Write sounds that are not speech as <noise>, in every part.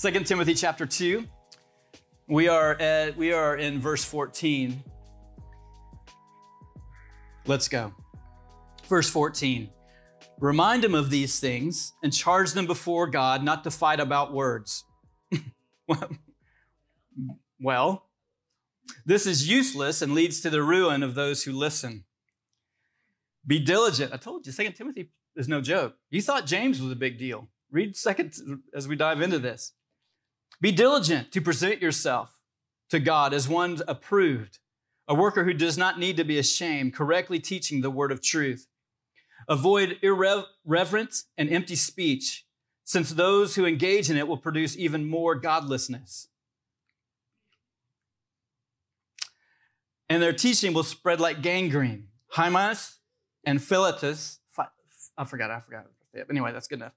2 Timothy chapter 2. We are at we are in verse 14. Let's go. Verse 14. Remind them of these things and charge them before God not to fight about words. <laughs> well, this is useless and leads to the ruin of those who listen. Be diligent. I told you, 2 Timothy is no joke. You thought James was a big deal. Read second as we dive into this. Be diligent to present yourself to God as one approved, a worker who does not need to be ashamed, correctly teaching the word of truth. Avoid irreverent and empty speech, since those who engage in it will produce even more godlessness. And their teaching will spread like gangrene. Hymas and Philetus, I forgot, I forgot. Anyway, that's good enough.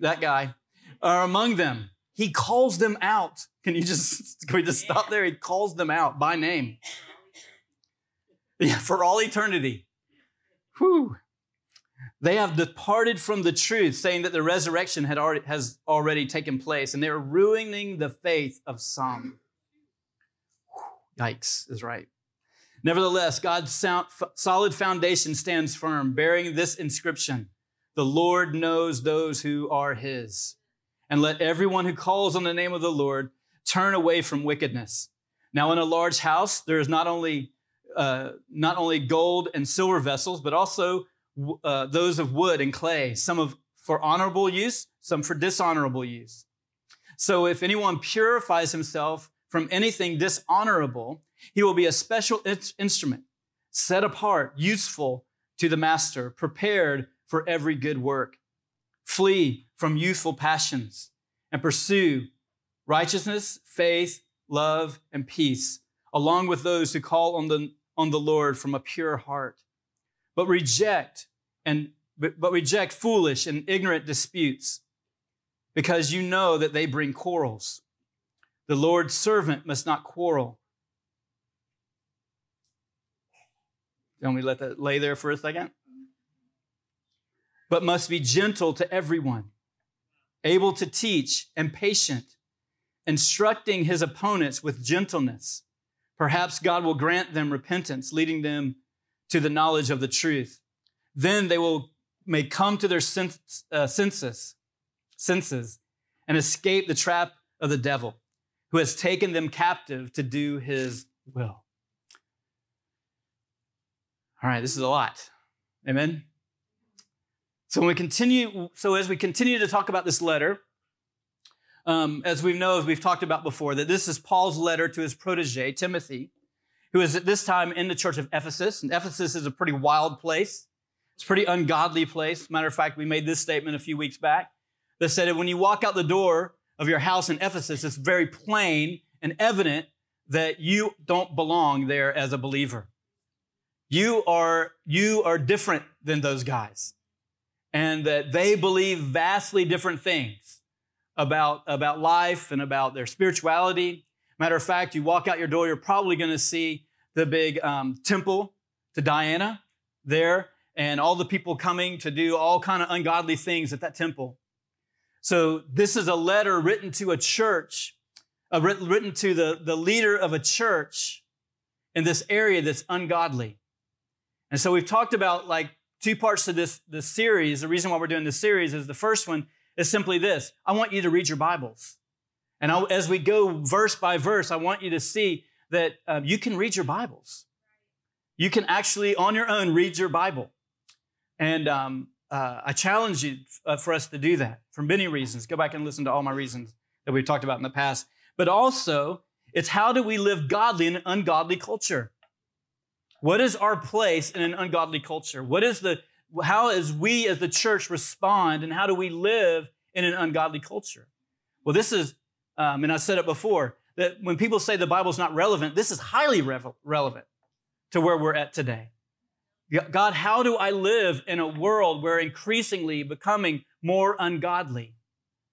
That guy are among them he calls them out. Can you just, <laughs> can we just stop there? He calls them out by name. Yeah, for all eternity. Whew. They have departed from the truth, saying that the resurrection had already, has already taken place, and they're ruining the faith of some. Whew. Yikes is right. Nevertheless, God's sound, solid foundation stands firm, bearing this inscription The Lord knows those who are his and let everyone who calls on the name of the Lord turn away from wickedness. Now, in a large house, there is not only uh, not only gold and silver vessels, but also uh, those of wood and clay, some of for honorable use, some for dishonorable use. So, if anyone purifies himself from anything dishonorable, he will be a special instrument, set apart, useful to the master, prepared for every good work. Flee from youthful passions and pursue righteousness, faith, love, and peace, along with those who call on the, on the Lord from a pure heart. But reject and but, but reject foolish and ignorant disputes, because you know that they bring quarrels. The Lord's servant must not quarrel. Don't we let that lay there for a second? but must be gentle to everyone, able to teach and patient, instructing his opponents with gentleness. Perhaps God will grant them repentance, leading them to the knowledge of the truth. Then they will may come to their sense, uh, senses, senses and escape the trap of the devil, who has taken them captive to do his will. All right, this is a lot. Amen. So when we continue, so as we continue to talk about this letter, um, as we know, as we've talked about before, that this is Paul's letter to his protege, Timothy, who is at this time in the church of Ephesus. And Ephesus is a pretty wild place. It's a pretty ungodly place. Matter of fact, we made this statement a few weeks back that said that when you walk out the door of your house in Ephesus, it's very plain and evident that you don't belong there as a believer. You are, you are different than those guys and that they believe vastly different things about, about life and about their spirituality. Matter of fact, you walk out your door, you're probably going to see the big um, temple to Diana there and all the people coming to do all kind of ungodly things at that temple. So this is a letter written to a church, uh, written to the, the leader of a church in this area that's ungodly. And so we've talked about like two parts to this, this series. The reason why we're doing this series is the first one is simply this I want you to read your Bibles. And I, as we go verse by verse, I want you to see that um, you can read your Bibles. You can actually, on your own, read your Bible. And um, uh, I challenge you uh, for us to do that for many reasons. Go back and listen to all my reasons that we've talked about in the past. But also, it's how do we live godly in an ungodly culture? What is our place in an ungodly culture? What is the how as we as the church respond and how do we live in an ungodly culture? Well, this is, um, and I said it before, that when people say the Bible's not relevant, this is highly relevant to where we're at today. God, how do I live in a world where increasingly becoming more ungodly?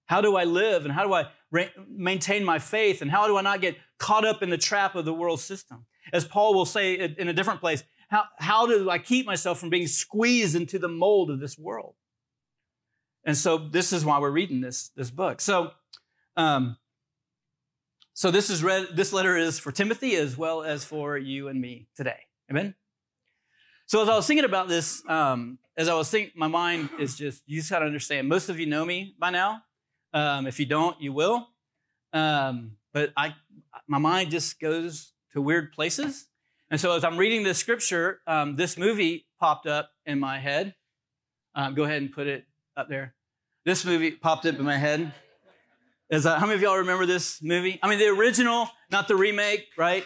How do I live and how do I re- maintain my faith and how do I not get caught up in the trap of the world system? As Paul will say in a different place, how, how do I keep myself from being squeezed into the mold of this world? And so this is why we're reading this, this book. So Um, so this is read, this letter is for Timothy as well as for you and me today. Amen. So as I was thinking about this, um, as I was thinking, my mind is just you just gotta understand. Most of you know me by now. Um, if you don't, you will. Um, but I, my mind just goes to weird places. And so as I'm reading this scripture, um, this movie popped up in my head. Um, go ahead and put it up there. This movie popped up in my head. Is that, how many of y'all remember this movie? I mean, the original, not the remake, right?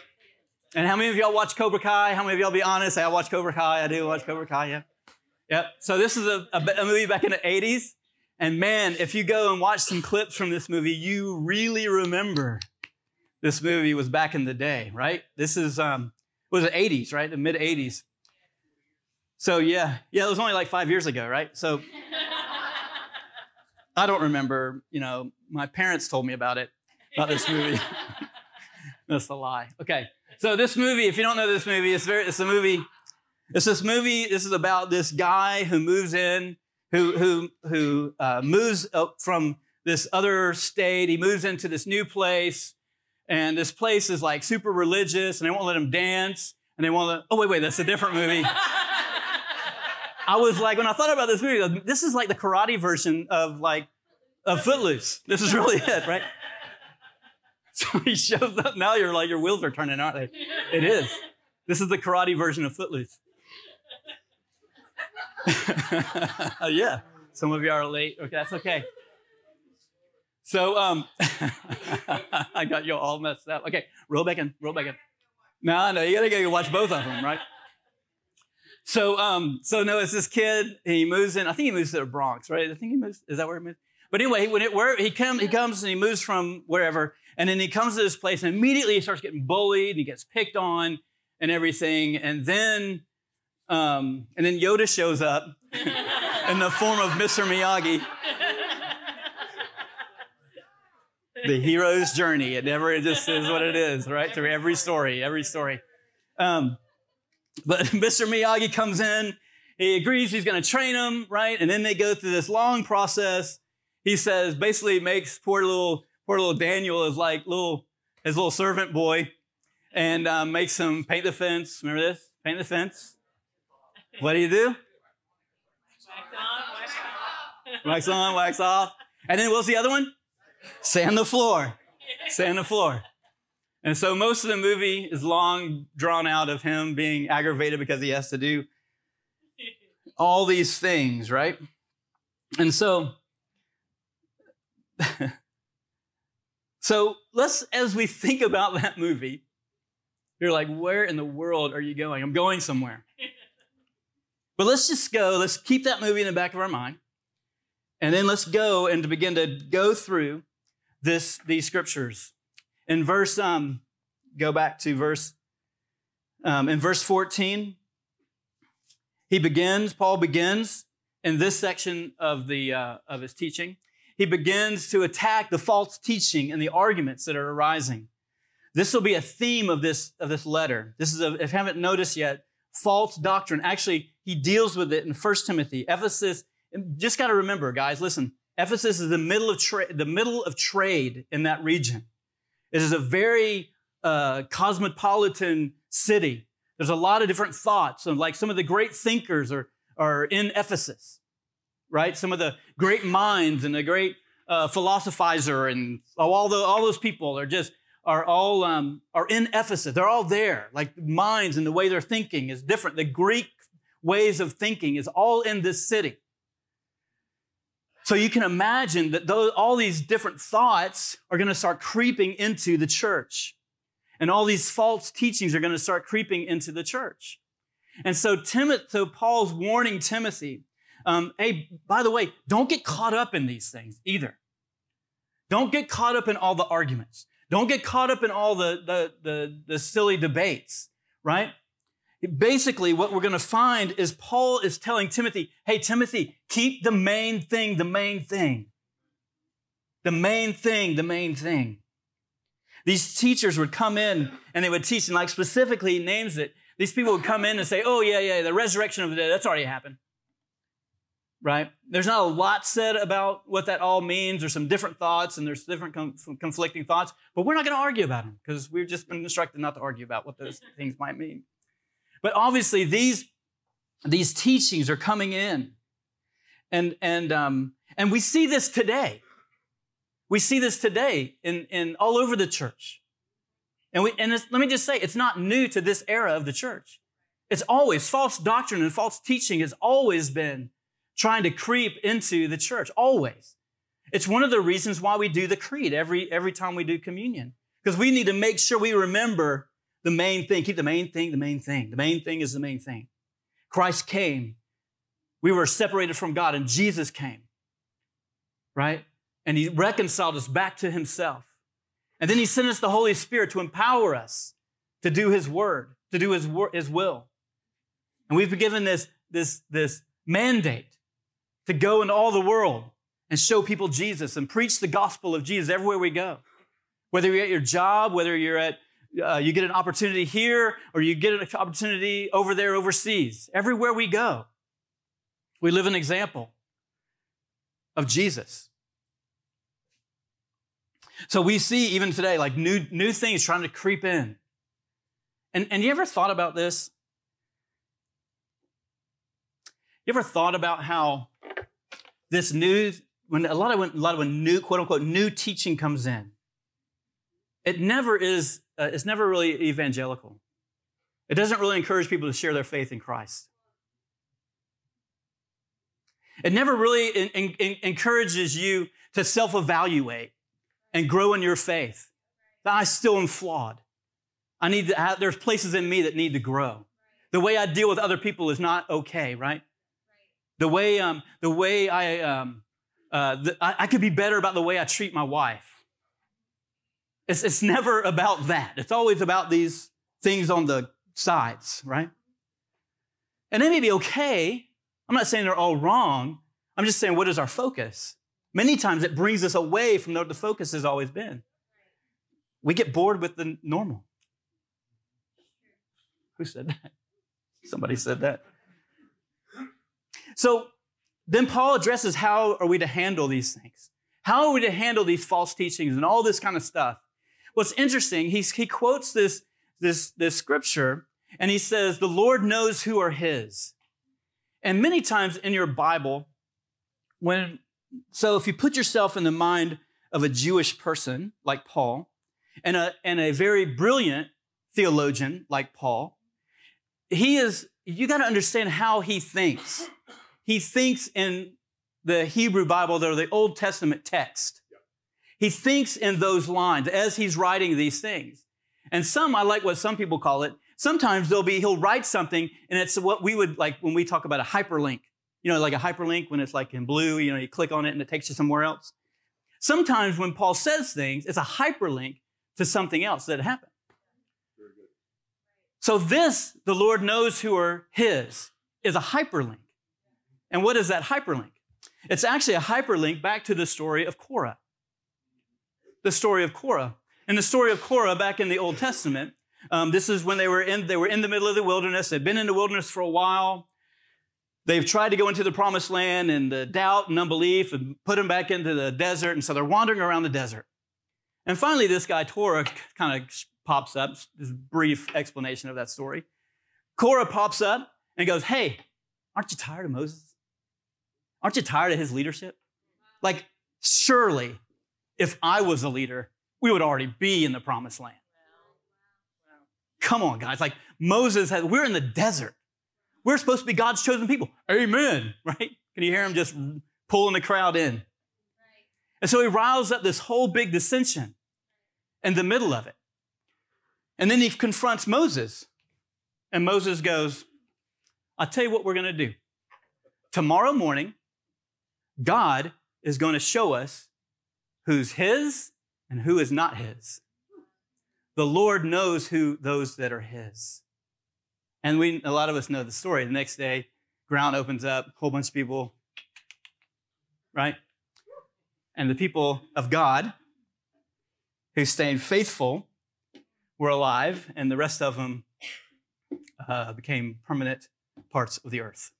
And how many of y'all watch Cobra Kai? How many of y'all be honest? I watch Cobra Kai. I do watch Cobra Kai, yeah. Yep. So this is a, a, a movie back in the 80s. And man, if you go and watch some clips from this movie, you really remember this movie was back in the day, right? This is um was the 80s, right? The mid 80s. So yeah, yeah, it was only like five years ago, right? So I don't remember, you know, my parents told me about it, about this movie. <laughs> That's a lie. Okay. So this movie, if you don't know this movie, it's very it's a movie. It's this movie. This is about this guy who moves in, who who who uh, moves up from this other state. He moves into this new place, and this place is like super religious, and they won't let him dance, and they won't let. Oh wait, wait, that's a different movie. <laughs> I was like, when I thought about this movie, this is like the karate version of like of Footloose. This is really it, right? <laughs> So he shows up. Now you're like, your wheels are turning, aren't they? It is. This is the karate version of Footloose. <laughs> yeah. Some of you are late. Okay, that's okay. So um, <laughs> I got you all messed up. Okay, roll back in, roll back in. No, no, you gotta go watch both of them, right? So um, so no, it's this kid. He moves in. I think he moves to the Bronx, right? I think he moves. Is that where he moves? But anyway, when it where he comes, he comes and he moves from wherever, and then he comes to this place, and immediately he starts getting bullied, and he gets picked on, and everything, and then, um, and then Yoda shows up <laughs> in the form of Mr. Miyagi. The hero's journey. It never it just is what it is, right? Through every story, every story. Um, but <laughs> Mr. Miyagi comes in. He agrees he's going to train him, right? And then they go through this long process he says basically makes poor little poor little Daniel as like little his little servant boy, and um, makes him paint the fence. Remember this? Paint the fence. What do you do? Wax on, wax off. Wax on, wax off. And then what's the other one? Sand the floor. Sand the floor. And so most of the movie is long drawn out of him being aggravated because he has to do all these things, right? And so <laughs> so let's, as we think about that movie, you're like, where in the world are you going? I'm going somewhere. but let's just go, let's keep that movie in the back of our mind. And then let's go and to begin to go through this, these scriptures. In verse, um, go back to verse, um, in verse 14, he begins, Paul begins in this section of the, uh, of his teaching he begins to attack the false teaching and the arguments that are arising. This will be a theme of this, of this letter. This is, a, if you haven't noticed yet, false doctrine. Actually, he deals with it in 1 Timothy. Ephesus, just got to remember, guys, listen, Ephesus is the middle of, tra- the middle of trade in that region. It is a very uh, cosmopolitan city. There's a lot of different thoughts, and like some of the great thinkers are, are in Ephesus right? Some of the great minds and the great uh, philosophizer and all the all those people are just are all um, are in Ephesus. They're all there. Like minds and the way they're thinking is different. The Greek ways of thinking is all in this city. So you can imagine that those, all these different thoughts are going to start creeping into the church. And all these false teachings are going to start creeping into the church. And so, Timothy, so Paul's warning Timothy um, hey, by the way, don't get caught up in these things either. Don't get caught up in all the arguments. Don't get caught up in all the, the, the, the silly debates, right? Basically, what we're going to find is Paul is telling Timothy, hey, Timothy, keep the main thing the main thing. The main thing, the main thing. These teachers would come in and they would teach, and like specifically names it. These people would come in and say, oh, yeah, yeah, the resurrection of the dead, that's already happened right? There's not a lot said about what that all means. There's some different thoughts and there's different com- conflicting thoughts, but we're not going to argue about them because we've just been instructed not to argue about what those things might mean. But obviously, these, these teachings are coming in. And, and, um, and we see this today. We see this today in, in all over the church. And, we, and let me just say, it's not new to this era of the church. It's always false doctrine and false teaching has always been trying to creep into the church, always. It's one of the reasons why we do the creed every, every time we do communion, because we need to make sure we remember the main thing. Keep the main thing the main thing. The main thing is the main thing. Christ came. We were separated from God, and Jesus came, right? And He reconciled us back to Himself. And then He sent us the Holy Spirit to empower us to do His word, to do His, wor- his will. And we've been given this, this, this mandate to go into all the world and show people Jesus and preach the gospel of Jesus everywhere we go. Whether you're at your job, whether you're at uh, you get an opportunity here or you get an opportunity over there overseas. Everywhere we go, we live an example of Jesus. So we see even today, like new, new things trying to creep in. And, and you ever thought about this? You ever thought about how this new, when a lot of when, a lot of when new quote unquote new teaching comes in, it never is. Uh, it's never really evangelical. It doesn't really encourage people to share their faith in Christ. It never really in, in, encourages you to self evaluate and grow in your faith. That I still am flawed. I need to have, there's places in me that need to grow. The way I deal with other people is not okay, right? The way, um, the way I, um, uh, the, I, I could be better about the way I treat my wife. It's, it's never about that. It's always about these things on the sides, right? And they may be okay. I'm not saying they're all wrong. I'm just saying, what is our focus? Many times it brings us away from what the focus has always been. We get bored with the normal. Who said that? Somebody said that. So then Paul addresses how are we to handle these things? How are we to handle these false teachings and all this kind of stuff? What's interesting, he's, he quotes this, this, this scripture and he says, The Lord knows who are his. And many times in your Bible, when so if you put yourself in the mind of a Jewish person like Paul and a, and a very brilliant theologian like Paul, he is, you got to understand how he thinks he thinks in the Hebrew Bible, or the Old Testament text. He thinks in those lines as he's writing these things. And some, I like what some people call it. Sometimes there'll be, he'll write something and it's what we would like when we talk about a hyperlink. You know, like a hyperlink when it's like in blue, you know, you click on it and it takes you somewhere else. Sometimes when Paul says things, it's a hyperlink to something else that happened. So this, the Lord knows who are his, is a hyperlink. And what is that hyperlink? It's actually a hyperlink back to the story of Korah. The story of Korah. In the story of Korah back in the Old Testament, um, this is when they were in they were in the middle of the wilderness. They've been in the wilderness for a while. They've tried to go into the promised land, and the doubt and unbelief and put them back into the desert, and so they're wandering around the desert. And finally, this guy Korah kind of pops up. This brief explanation of that story. Korah pops up and goes, "Hey, aren't you tired of Moses? Aren't you tired of his leadership? Like, surely, if I was a leader, we would already be in the promised land. Come on, guys. Like, Moses had, we're in the desert. We're supposed to be God's chosen people. Amen. Right? Can you hear him just pulling the crowd in? And so he riles up this whole big dissension in the middle of it. And then he confronts Moses. And Moses goes, I'll tell you what we're going to do. Tomorrow morning, God is going to show us who's His and who is not His. The Lord knows who those that are His. And we, a lot of us know the story. The next day, ground opens up, a whole bunch of people, right? And the people of God who stayed faithful were alive, and the rest of them uh, became permanent parts of the earth.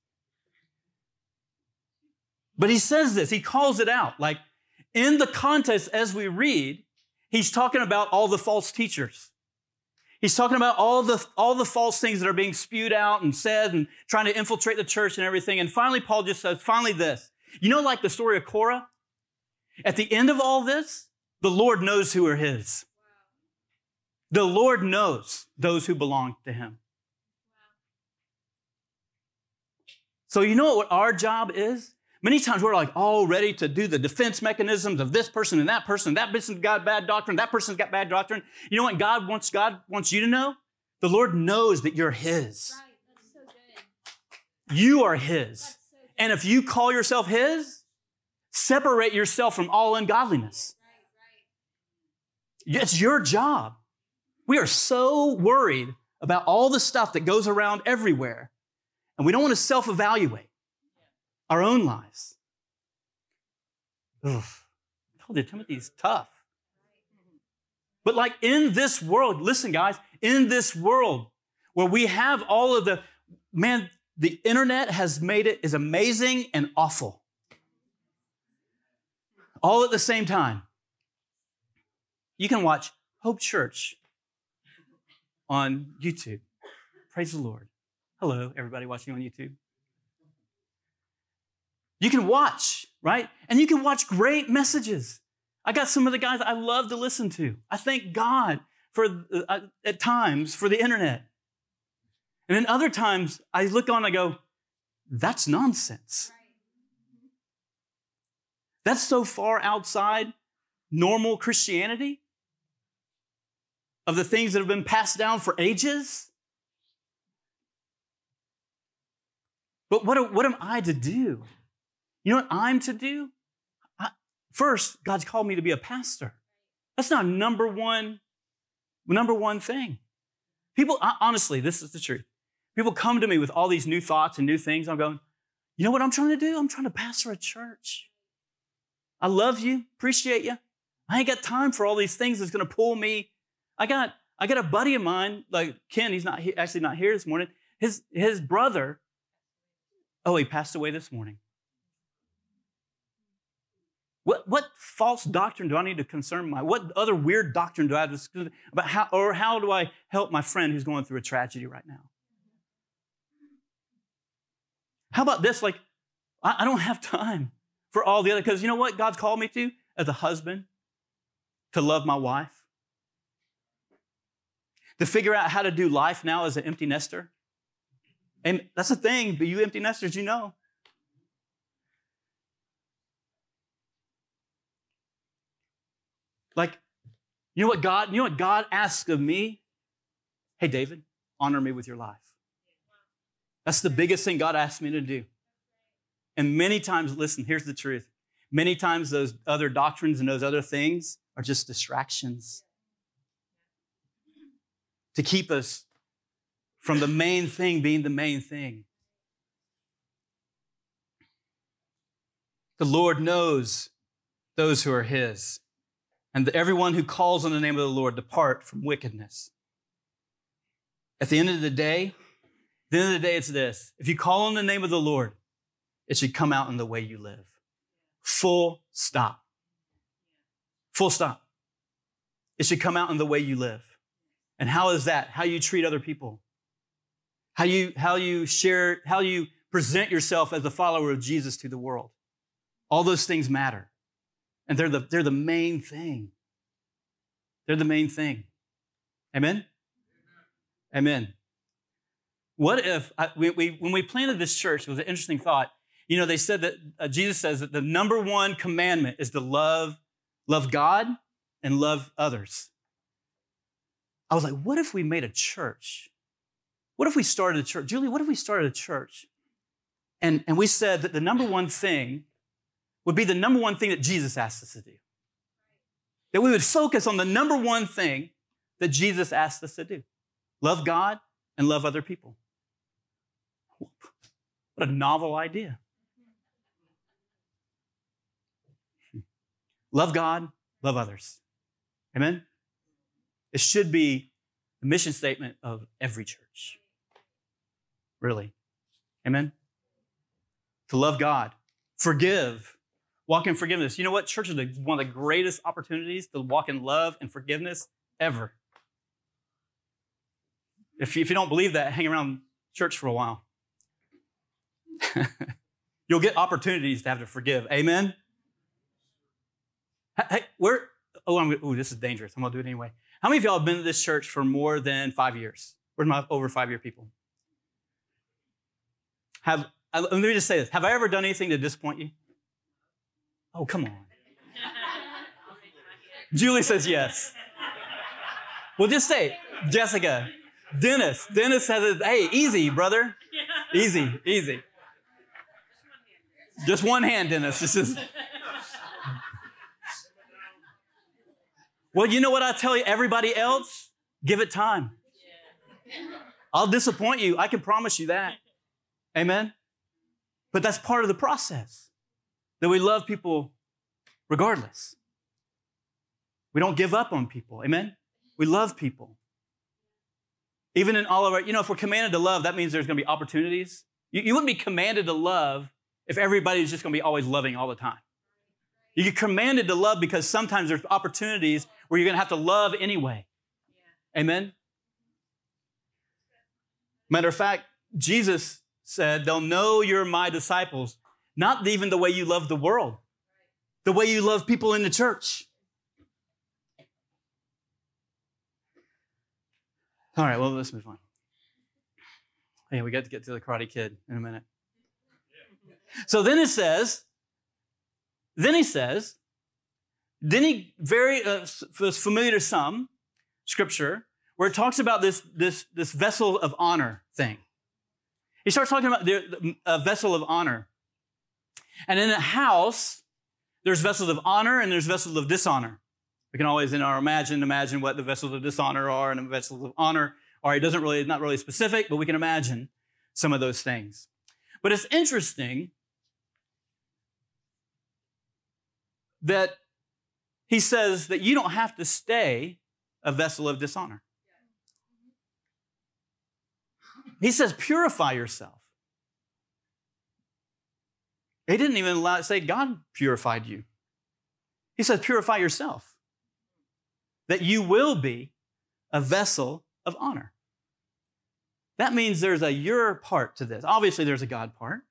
But he says this, he calls it out. Like in the context as we read, he's talking about all the false teachers. He's talking about all the, all the false things that are being spewed out and said and trying to infiltrate the church and everything. And finally, Paul just says, finally, this. You know, like the story of Korah? At the end of all this, the Lord knows who are his. The Lord knows those who belong to him. So, you know what our job is? Many times we're like all ready to do the defense mechanisms of this person and that person. That person's got bad doctrine. That person's got bad doctrine. You know what God wants? God wants you to know. The Lord knows that you're His. Right. So. You are His. So. And if you call yourself His, separate yourself from all ungodliness. Right, right. It's your job. We are so worried about all the stuff that goes around everywhere, and we don't want to self evaluate our own lives. Ugh. I told you, Timothy's tough. But, like in this world, listen, guys, in this world where we have all of the, man, the internet has made it is amazing and awful. All at the same time. You can watch Hope Church on YouTube. Praise the Lord. Hello, everybody watching on YouTube. You can watch, right? And you can watch great messages. I got some of the guys I love to listen to. I thank God for, uh, at times, for the internet. And then other times, I look on and I go, that's nonsense. That's so far outside normal Christianity of the things that have been passed down for ages. But what, what am I to do? You know what I'm to do? I, first, God's called me to be a pastor. That's not number one, number one thing. People, honestly, this is the truth. People come to me with all these new thoughts and new things. I'm going, you know what I'm trying to do? I'm trying to pastor a church. I love you, appreciate you. I ain't got time for all these things that's going to pull me. I got I got a buddy of mine, like Ken. He's not he, actually not here this morning. His his brother. Oh, he passed away this morning. What what false doctrine do I need to concern my? What other weird doctrine do I have to about how or how do I help my friend who's going through a tragedy right now? How about this? Like, I, I don't have time for all the other because you know what God's called me to as a husband to love my wife to figure out how to do life now as an empty nester. And that's the thing, but you empty nesters, you know. Like, you know what God, you know what God asks of me? Hey, David, honor me with your life. That's the biggest thing God asked me to do. And many times, listen, here's the truth. Many times those other doctrines and those other things are just distractions to keep us from the main thing being the main thing. The Lord knows those who are His, and everyone who calls on the name of the Lord depart from wickedness. At the end of the day, the end of the day, it's this if you call on the name of the Lord, it should come out in the way you live. Full stop. Full stop. It should come out in the way you live. And how is that? How you treat other people. How you, how you share, how you present yourself as a follower of Jesus to the world. All those things matter. And they're the, they're the main thing. They're the main thing. Amen? Amen. What if, I, we, we, when we planted this church, it was an interesting thought. You know, they said that uh, Jesus says that the number one commandment is to love, love God and love others. I was like, what if we made a church? What if we started a church? Julie, what if we started a church? And, and we said that the number one thing would be the number one thing that Jesus asked us to do. That we would focus on the number one thing that Jesus asked us to do love God and love other people. What a novel idea. Love God, love others. Amen? It should be the mission statement of every church. Really. Amen? To love God Forgive. Walk in forgiveness. You know what? Church is the- one of the greatest opportunities to walk in love and forgiveness ever. If you, if you don't believe that, hang around church for a while. <laughs> You'll get opportunities to have to forgive. Amen? Hey, where? Oh, I'm, ooh, this is dangerous. I'm going to do it anyway. How many of y'all have been to this church for more than five years? Where's my over five year people? Have, let me just say this. Have I ever done anything to disappoint you? Oh, come on. Julie says yes. Well, just say. Jessica, Dennis. Dennis says, hey, easy, brother. Easy, easy. Just one hand, Dennis. This is. Well, you know what I tell you, everybody else? Give it time. I'll disappoint you. I can promise you that. Amen? But that's part of the process that we love people regardless. We don't give up on people. Amen? We love people. Even in all of our, you know, if we're commanded to love, that means there's going to be opportunities. You, you wouldn't be commanded to love if everybody's just going to be always loving all the time. You get commanded to love because sometimes there's opportunities where you're going to have to love anyway. Amen? Matter of fact, Jesus said, They'll know you're my disciples, not even the way you love the world, the way you love people in the church. All right, well, let's move on. Hey, we got to get to the Karate Kid in a minute. So then it says, then he says, then he very uh, familiar to some scripture where it talks about this, this, this vessel of honor thing. He starts talking about the, a vessel of honor. And in a house, there's vessels of honor and there's vessels of dishonor. We can always in our imagine imagine what the vessels of dishonor are and the vessels of honor are. It doesn't really, not really specific, but we can imagine some of those things. But it's interesting that he says that you don't have to stay a vessel of dishonor. He says, purify yourself. He didn't even allow, say God purified you. He says, purify yourself, that you will be a vessel of honor. That means there's a your part to this. Obviously, there's a God part,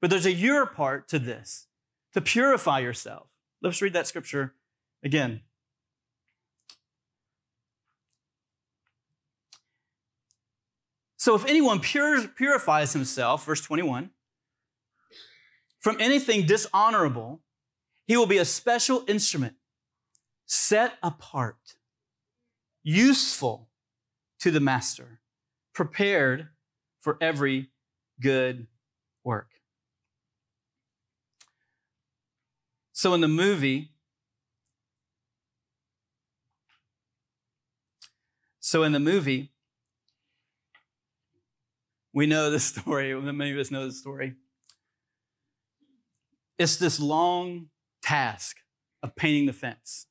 but there's a your part to this to purify yourself. Let's read that scripture again. So if anyone pur- purifies himself, verse 21, from anything dishonorable, he will be a special instrument, set apart, useful to the master, prepared for every good work. So in the movie, so in the movie, we know the <laughs> story. Many of us know the story. It's this long task of painting the fence,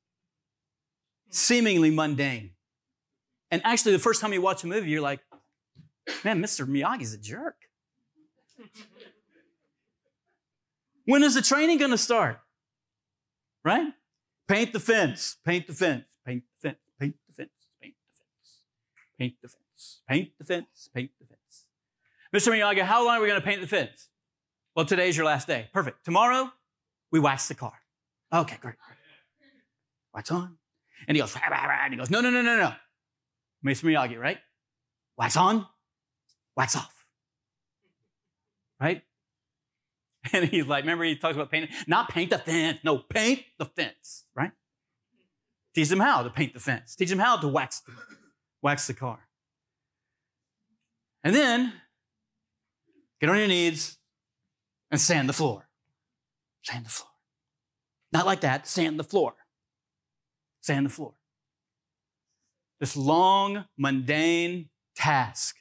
seemingly mundane. And actually, the first time you watch a movie, you're like, man, Mr. Miyagi's a jerk. When is the training going to start? Right? Paint the fence, paint the fence, paint the fence, paint the fence, paint the fence, paint the fence, paint the fence, paint the fence. Mr. Miyagi, how long are we going to paint the fence? Well, today's your last day. Perfect. Tomorrow, we wax the car. Okay, great. Wax on. And he goes, rah, rah, rah, and he goes, no, no, no, no, no. Mr. Miyagi, right? Wax on, wax off. Right? <laughs> And he's like, remember he talks about painting? Not paint the fence. No, paint the fence, right? Teach them how to paint the fence. Teach them how to wax the, wax the car. And then get on your knees and sand the floor. Sand the floor. Not like that, sand the floor. Sand the floor. This long, mundane task.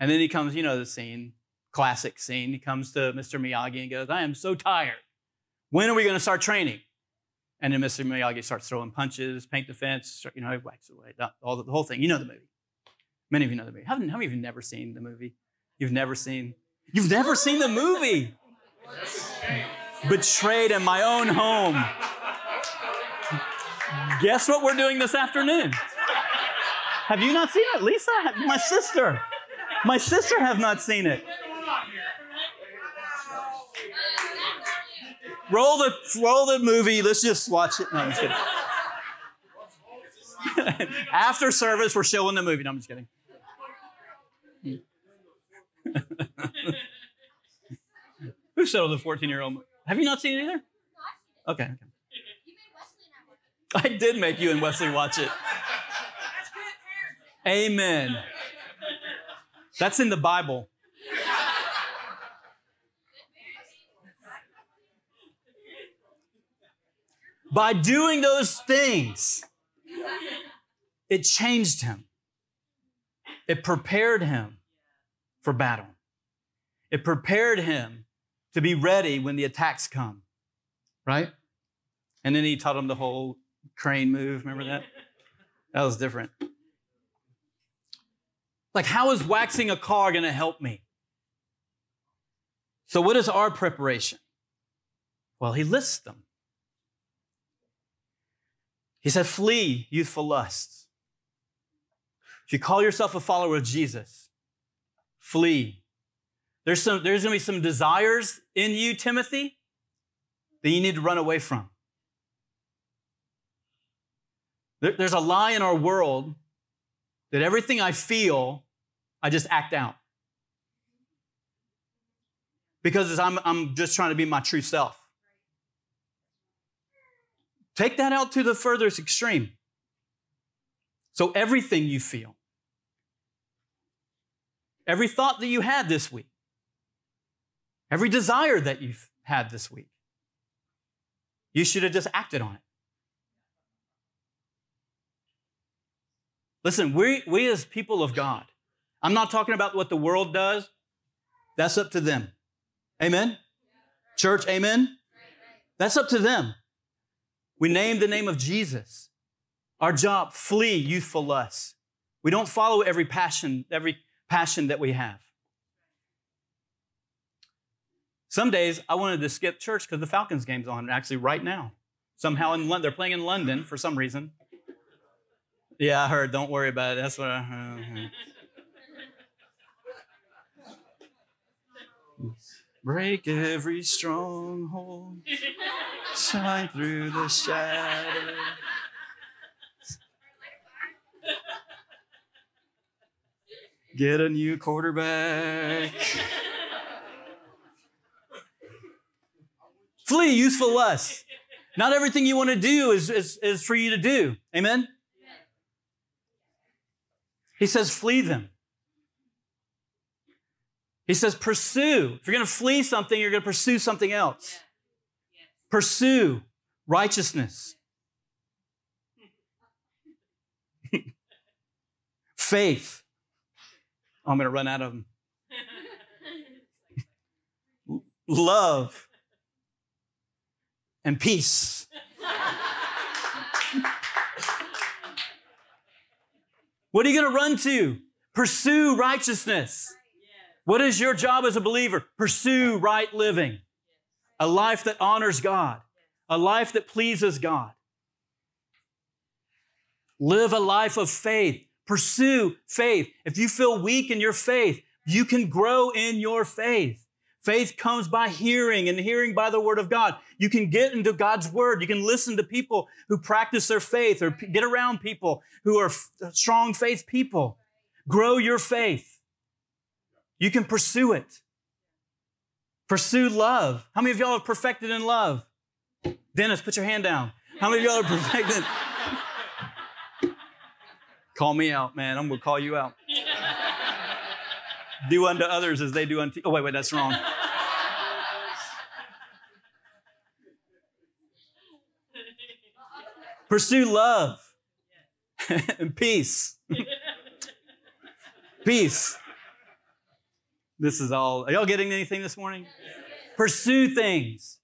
And then he comes, you know, the scene, classic scene. He comes to Mr. Miyagi and goes, I am so tired. When are we going to start training? And then Mr. Miyagi starts throwing punches, paint the fence, you know, whacks away, all the, the whole thing. You know the movie. Many of you know the movie. How, how many of you never seen the movie? You've never seen. You've never seen the movie. Betrayed in my own home. Guess what we're doing this afternoon? Have you not seen it? Lisa, my sister. My sister have not seen it. Roll the roll the movie. Let's just watch it. No, I'm just kidding. <laughs> After service, we're showing the movie. No, I'm just kidding. Who showed the 14 year old? Have you not seen it either? Okay. okay. I did make you and Wesley watch it. Amen. That's in the Bible. By doing those things, it changed him. It prepared him for battle. It prepared him to be ready when the attacks come, right? And then he taught him the whole crane move. Remember that? That was different. Like, how is waxing a car going to help me? So, what is our preparation? Well, he lists them. He said, Flee youthful lusts. If you call yourself a follower of Jesus, flee. There's, some, there's going to be some desires in you, Timothy, that you need to run away from. There- there's a lie in our world that everything I feel, I just act out. Because I'm, I'm just trying to be my true self. Take that out to the furthest extreme. So, everything you feel, every thought that you had this week, every desire that you've had this week, you should have just acted on it. Listen, we, we as people of God, I'm not talking about what the world does. That's up to them. Amen? Church, amen? That's up to them. We name the name of Jesus. Our job, flee youthful lusts. We don't follow every passion, every passion that we have. Some days I wanted to skip church because the Falcons game's on actually right now. Somehow in London, they're playing in London for some reason. Yeah, I heard. Don't worry about it. That's what I. heard. Break every stronghold, shine through the shadows. Get a new quarterback. <laughs> Flee useful lust. Not everything you want to do is, is, is for you to do. Amen? He says, flee them. He says, pursue. If you're going to flee something, you're going to pursue something else. Pursue righteousness, <laughs> faith. I'm going to run out of them. <laughs> Love and peace. What are you going to run to? Pursue righteousness. What is your job as a believer? Pursue right living, a life that honors God, a life that pleases God. Live a life of faith. Pursue faith. If you feel weak in your faith, you can grow in your faith. Faith comes by hearing and hearing by the word of God. You can get into God's word. You can listen to people who practice their faith or get around people who are strong faith people. Grow your faith. You can pursue it. Pursue love. How many of y'all are perfected in love? Dennis, put your hand down. How many of y'all are perfected? Call me out, man. I'm going to call you out. <laughs> Do unto others as they do unto Oh, wait, wait, that's wrong. <laughs> Pursue love <laughs> and peace. peace. This is all. Are y'all getting anything this morning? Pursue things.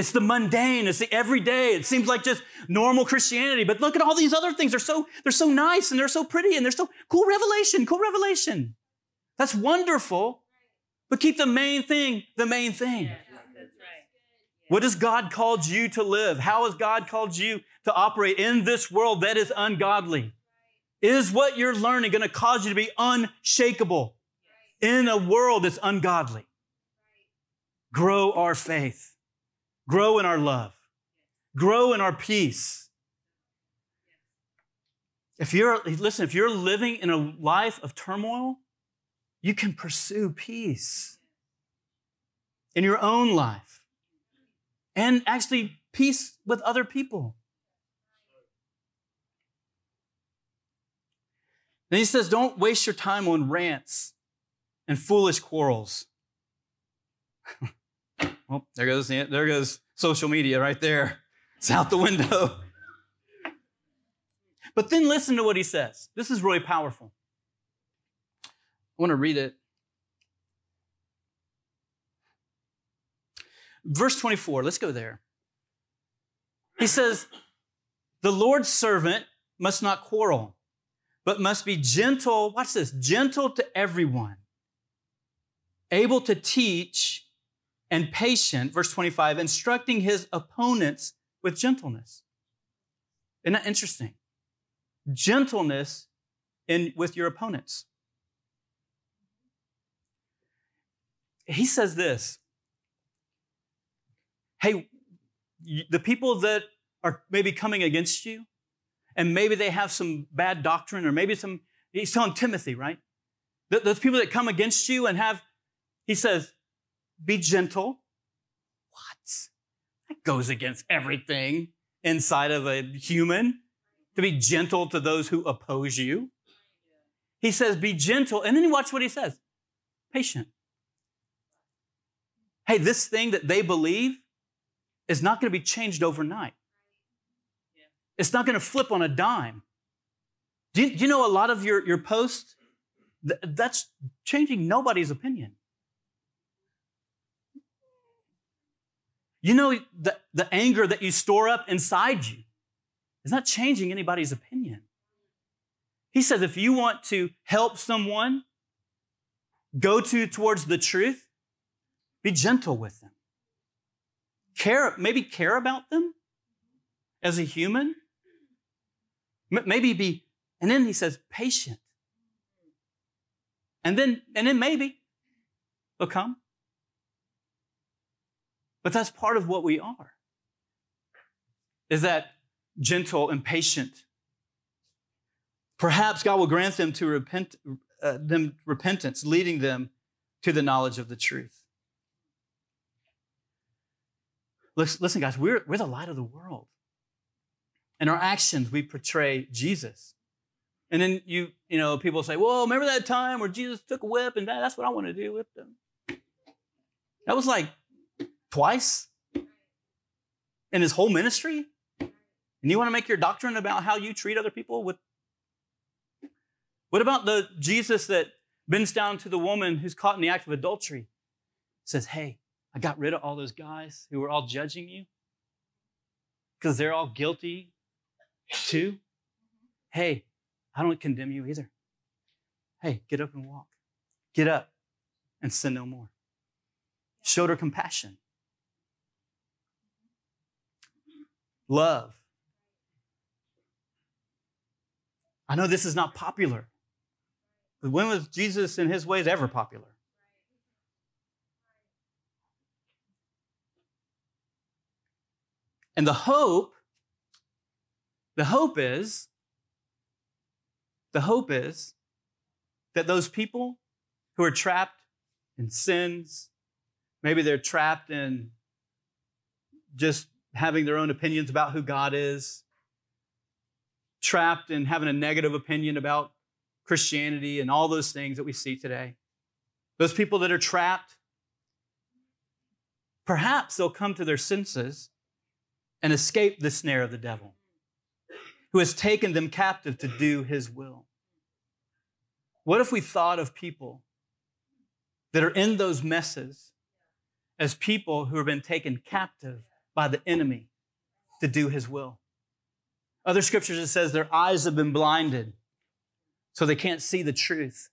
It's the mundane, it's the everyday. It seems like just normal Christianity, but look at all these other things. They're so they're so nice and they're so pretty and they're so cool revelation, cool revelation. That's wonderful. But keep the main thing the main thing. Right. What has God called you to live? How has God called you to operate in this world that is ungodly? Is what you're learning going to cause you to be unshakable in a world that's ungodly? Grow our faith, grow in our love, grow in our peace. If you're, listen, if you're living in a life of turmoil, you can pursue peace in your own life and actually peace with other people. Then he says, don't waste your time on rants and foolish quarrels. <laughs> well, there goes, there goes social media right there. It's out the window. But then listen to what he says. This is really powerful. I want to read it. Verse 24, let's go there. He says, The Lord's servant must not quarrel, but must be gentle. Watch this gentle to everyone, able to teach, and patient. Verse 25, instructing his opponents with gentleness. Isn't that interesting? Gentleness in, with your opponents. He says this Hey, the people that are maybe coming against you, and maybe they have some bad doctrine, or maybe some, he's telling Timothy, right? Those people that come against you and have, he says, be gentle. What? That goes against everything inside of a human to be gentle to those who oppose you. He says, be gentle. And then watch what he says patient. Hey, this thing that they believe is not going to be changed overnight. It's not going to flip on a dime. Do you, do you know a lot of your, your posts? Th- that's changing nobody's opinion. You know, the, the anger that you store up inside you is not changing anybody's opinion. He says if you want to help someone go to towards the truth, be gentle with them. Care, maybe care about them as a human. Maybe be, and then he says, patient. And then, and then maybe they'll come. But that's part of what we are. Is that gentle and patient. Perhaps God will grant them to repent, uh, them repentance, leading them to the knowledge of the truth. Listen, guys, we're, we're the light of the world. In our actions, we portray Jesus. And then you, you know, people say, well, remember that time where Jesus took a whip and that, that's what I want to do, whip them. That was like twice in his whole ministry. And you want to make your doctrine about how you treat other people with what about the Jesus that bends down to the woman who's caught in the act of adultery? Says, Hey, I got rid of all those guys who were all judging you because they're all guilty too. Hey, I don't condemn you either. Hey, get up and walk. Get up and sin no more. Showed her compassion. Love. I know this is not popular. But when was Jesus in his ways ever popular? And the hope, the hope is, the hope is that those people who are trapped in sins, maybe they're trapped in just having their own opinions about who God is, trapped in having a negative opinion about Christianity and all those things that we see today. Those people that are trapped, perhaps they'll come to their senses and escape the snare of the devil, who has taken them captive to do his will. What if we thought of people that are in those messes as people who have been taken captive by the enemy to do his will? Other scriptures it says their eyes have been blinded so they can't see the truth.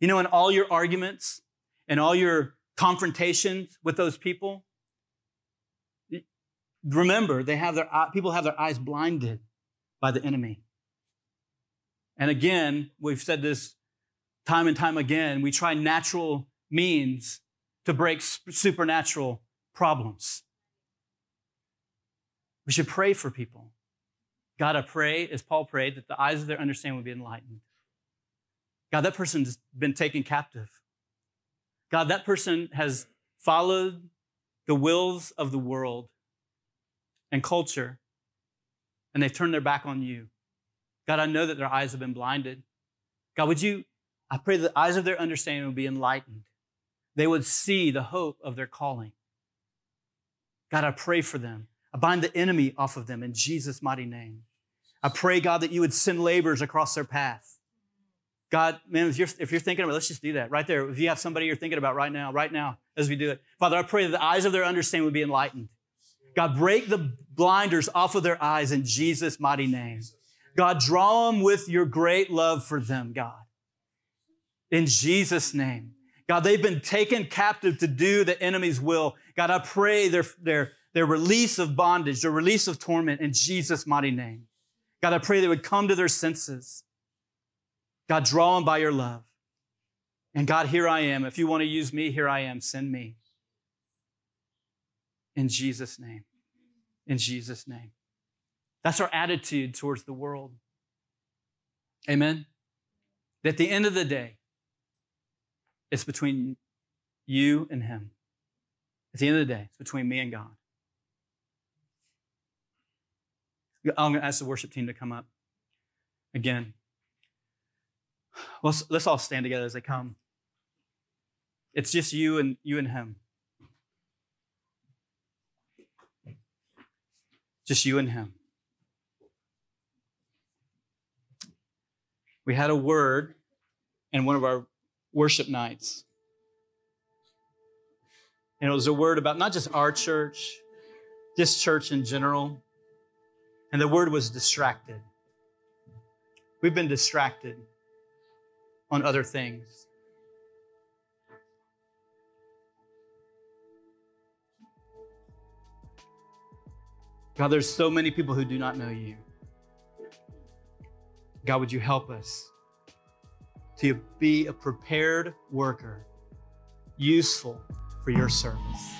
You know, in all your arguments and all your confrontations with those people, remember they have their people have their eyes blinded by the enemy. And again, we've said this time and time again, we try natural means to break supernatural problems. We should pray for people. God, I pray, as Paul prayed, that the eyes of their understanding would be enlightened. God, that person's been taken captive. God, that person has followed the wills of the world and culture, and they've turned their back on you. God, I know that their eyes have been blinded. God, would you, I pray that the eyes of their understanding would be enlightened. They would see the hope of their calling. God, I pray for them. I bind the enemy off of them in Jesus' mighty name. I pray, God, that you would send laborers across their path. God, man, if you're, if you're thinking about it, let's just do that right there. If you have somebody you're thinking about right now, right now, as we do it. Father, I pray that the eyes of their understanding would be enlightened. God, break the blinders off of their eyes in Jesus' mighty name. God, draw them with your great love for them, God. In Jesus' name. God, they've been taken captive to do the enemy's will. God, I pray their, their release of bondage, their release of torment in Jesus' mighty name. God, I pray they would come to their senses. God, draw them by your love. And God, here I am. If you want to use me, here I am. Send me. In Jesus' name. In Jesus' name. That's our attitude towards the world. Amen. At the end of the day, it's between you and Him. At the end of the day, it's between me and God. I'm going to ask the worship team to come up again. Let's, let's all stand together as they come. It's just you and you and him. Just you and him. We had a word in one of our worship nights. And it was a word about not just our church, this church in general. And the word was distracted. We've been distracted on other things. God, there's so many people who do not know you. God, would you help us to be a prepared worker, useful for your service?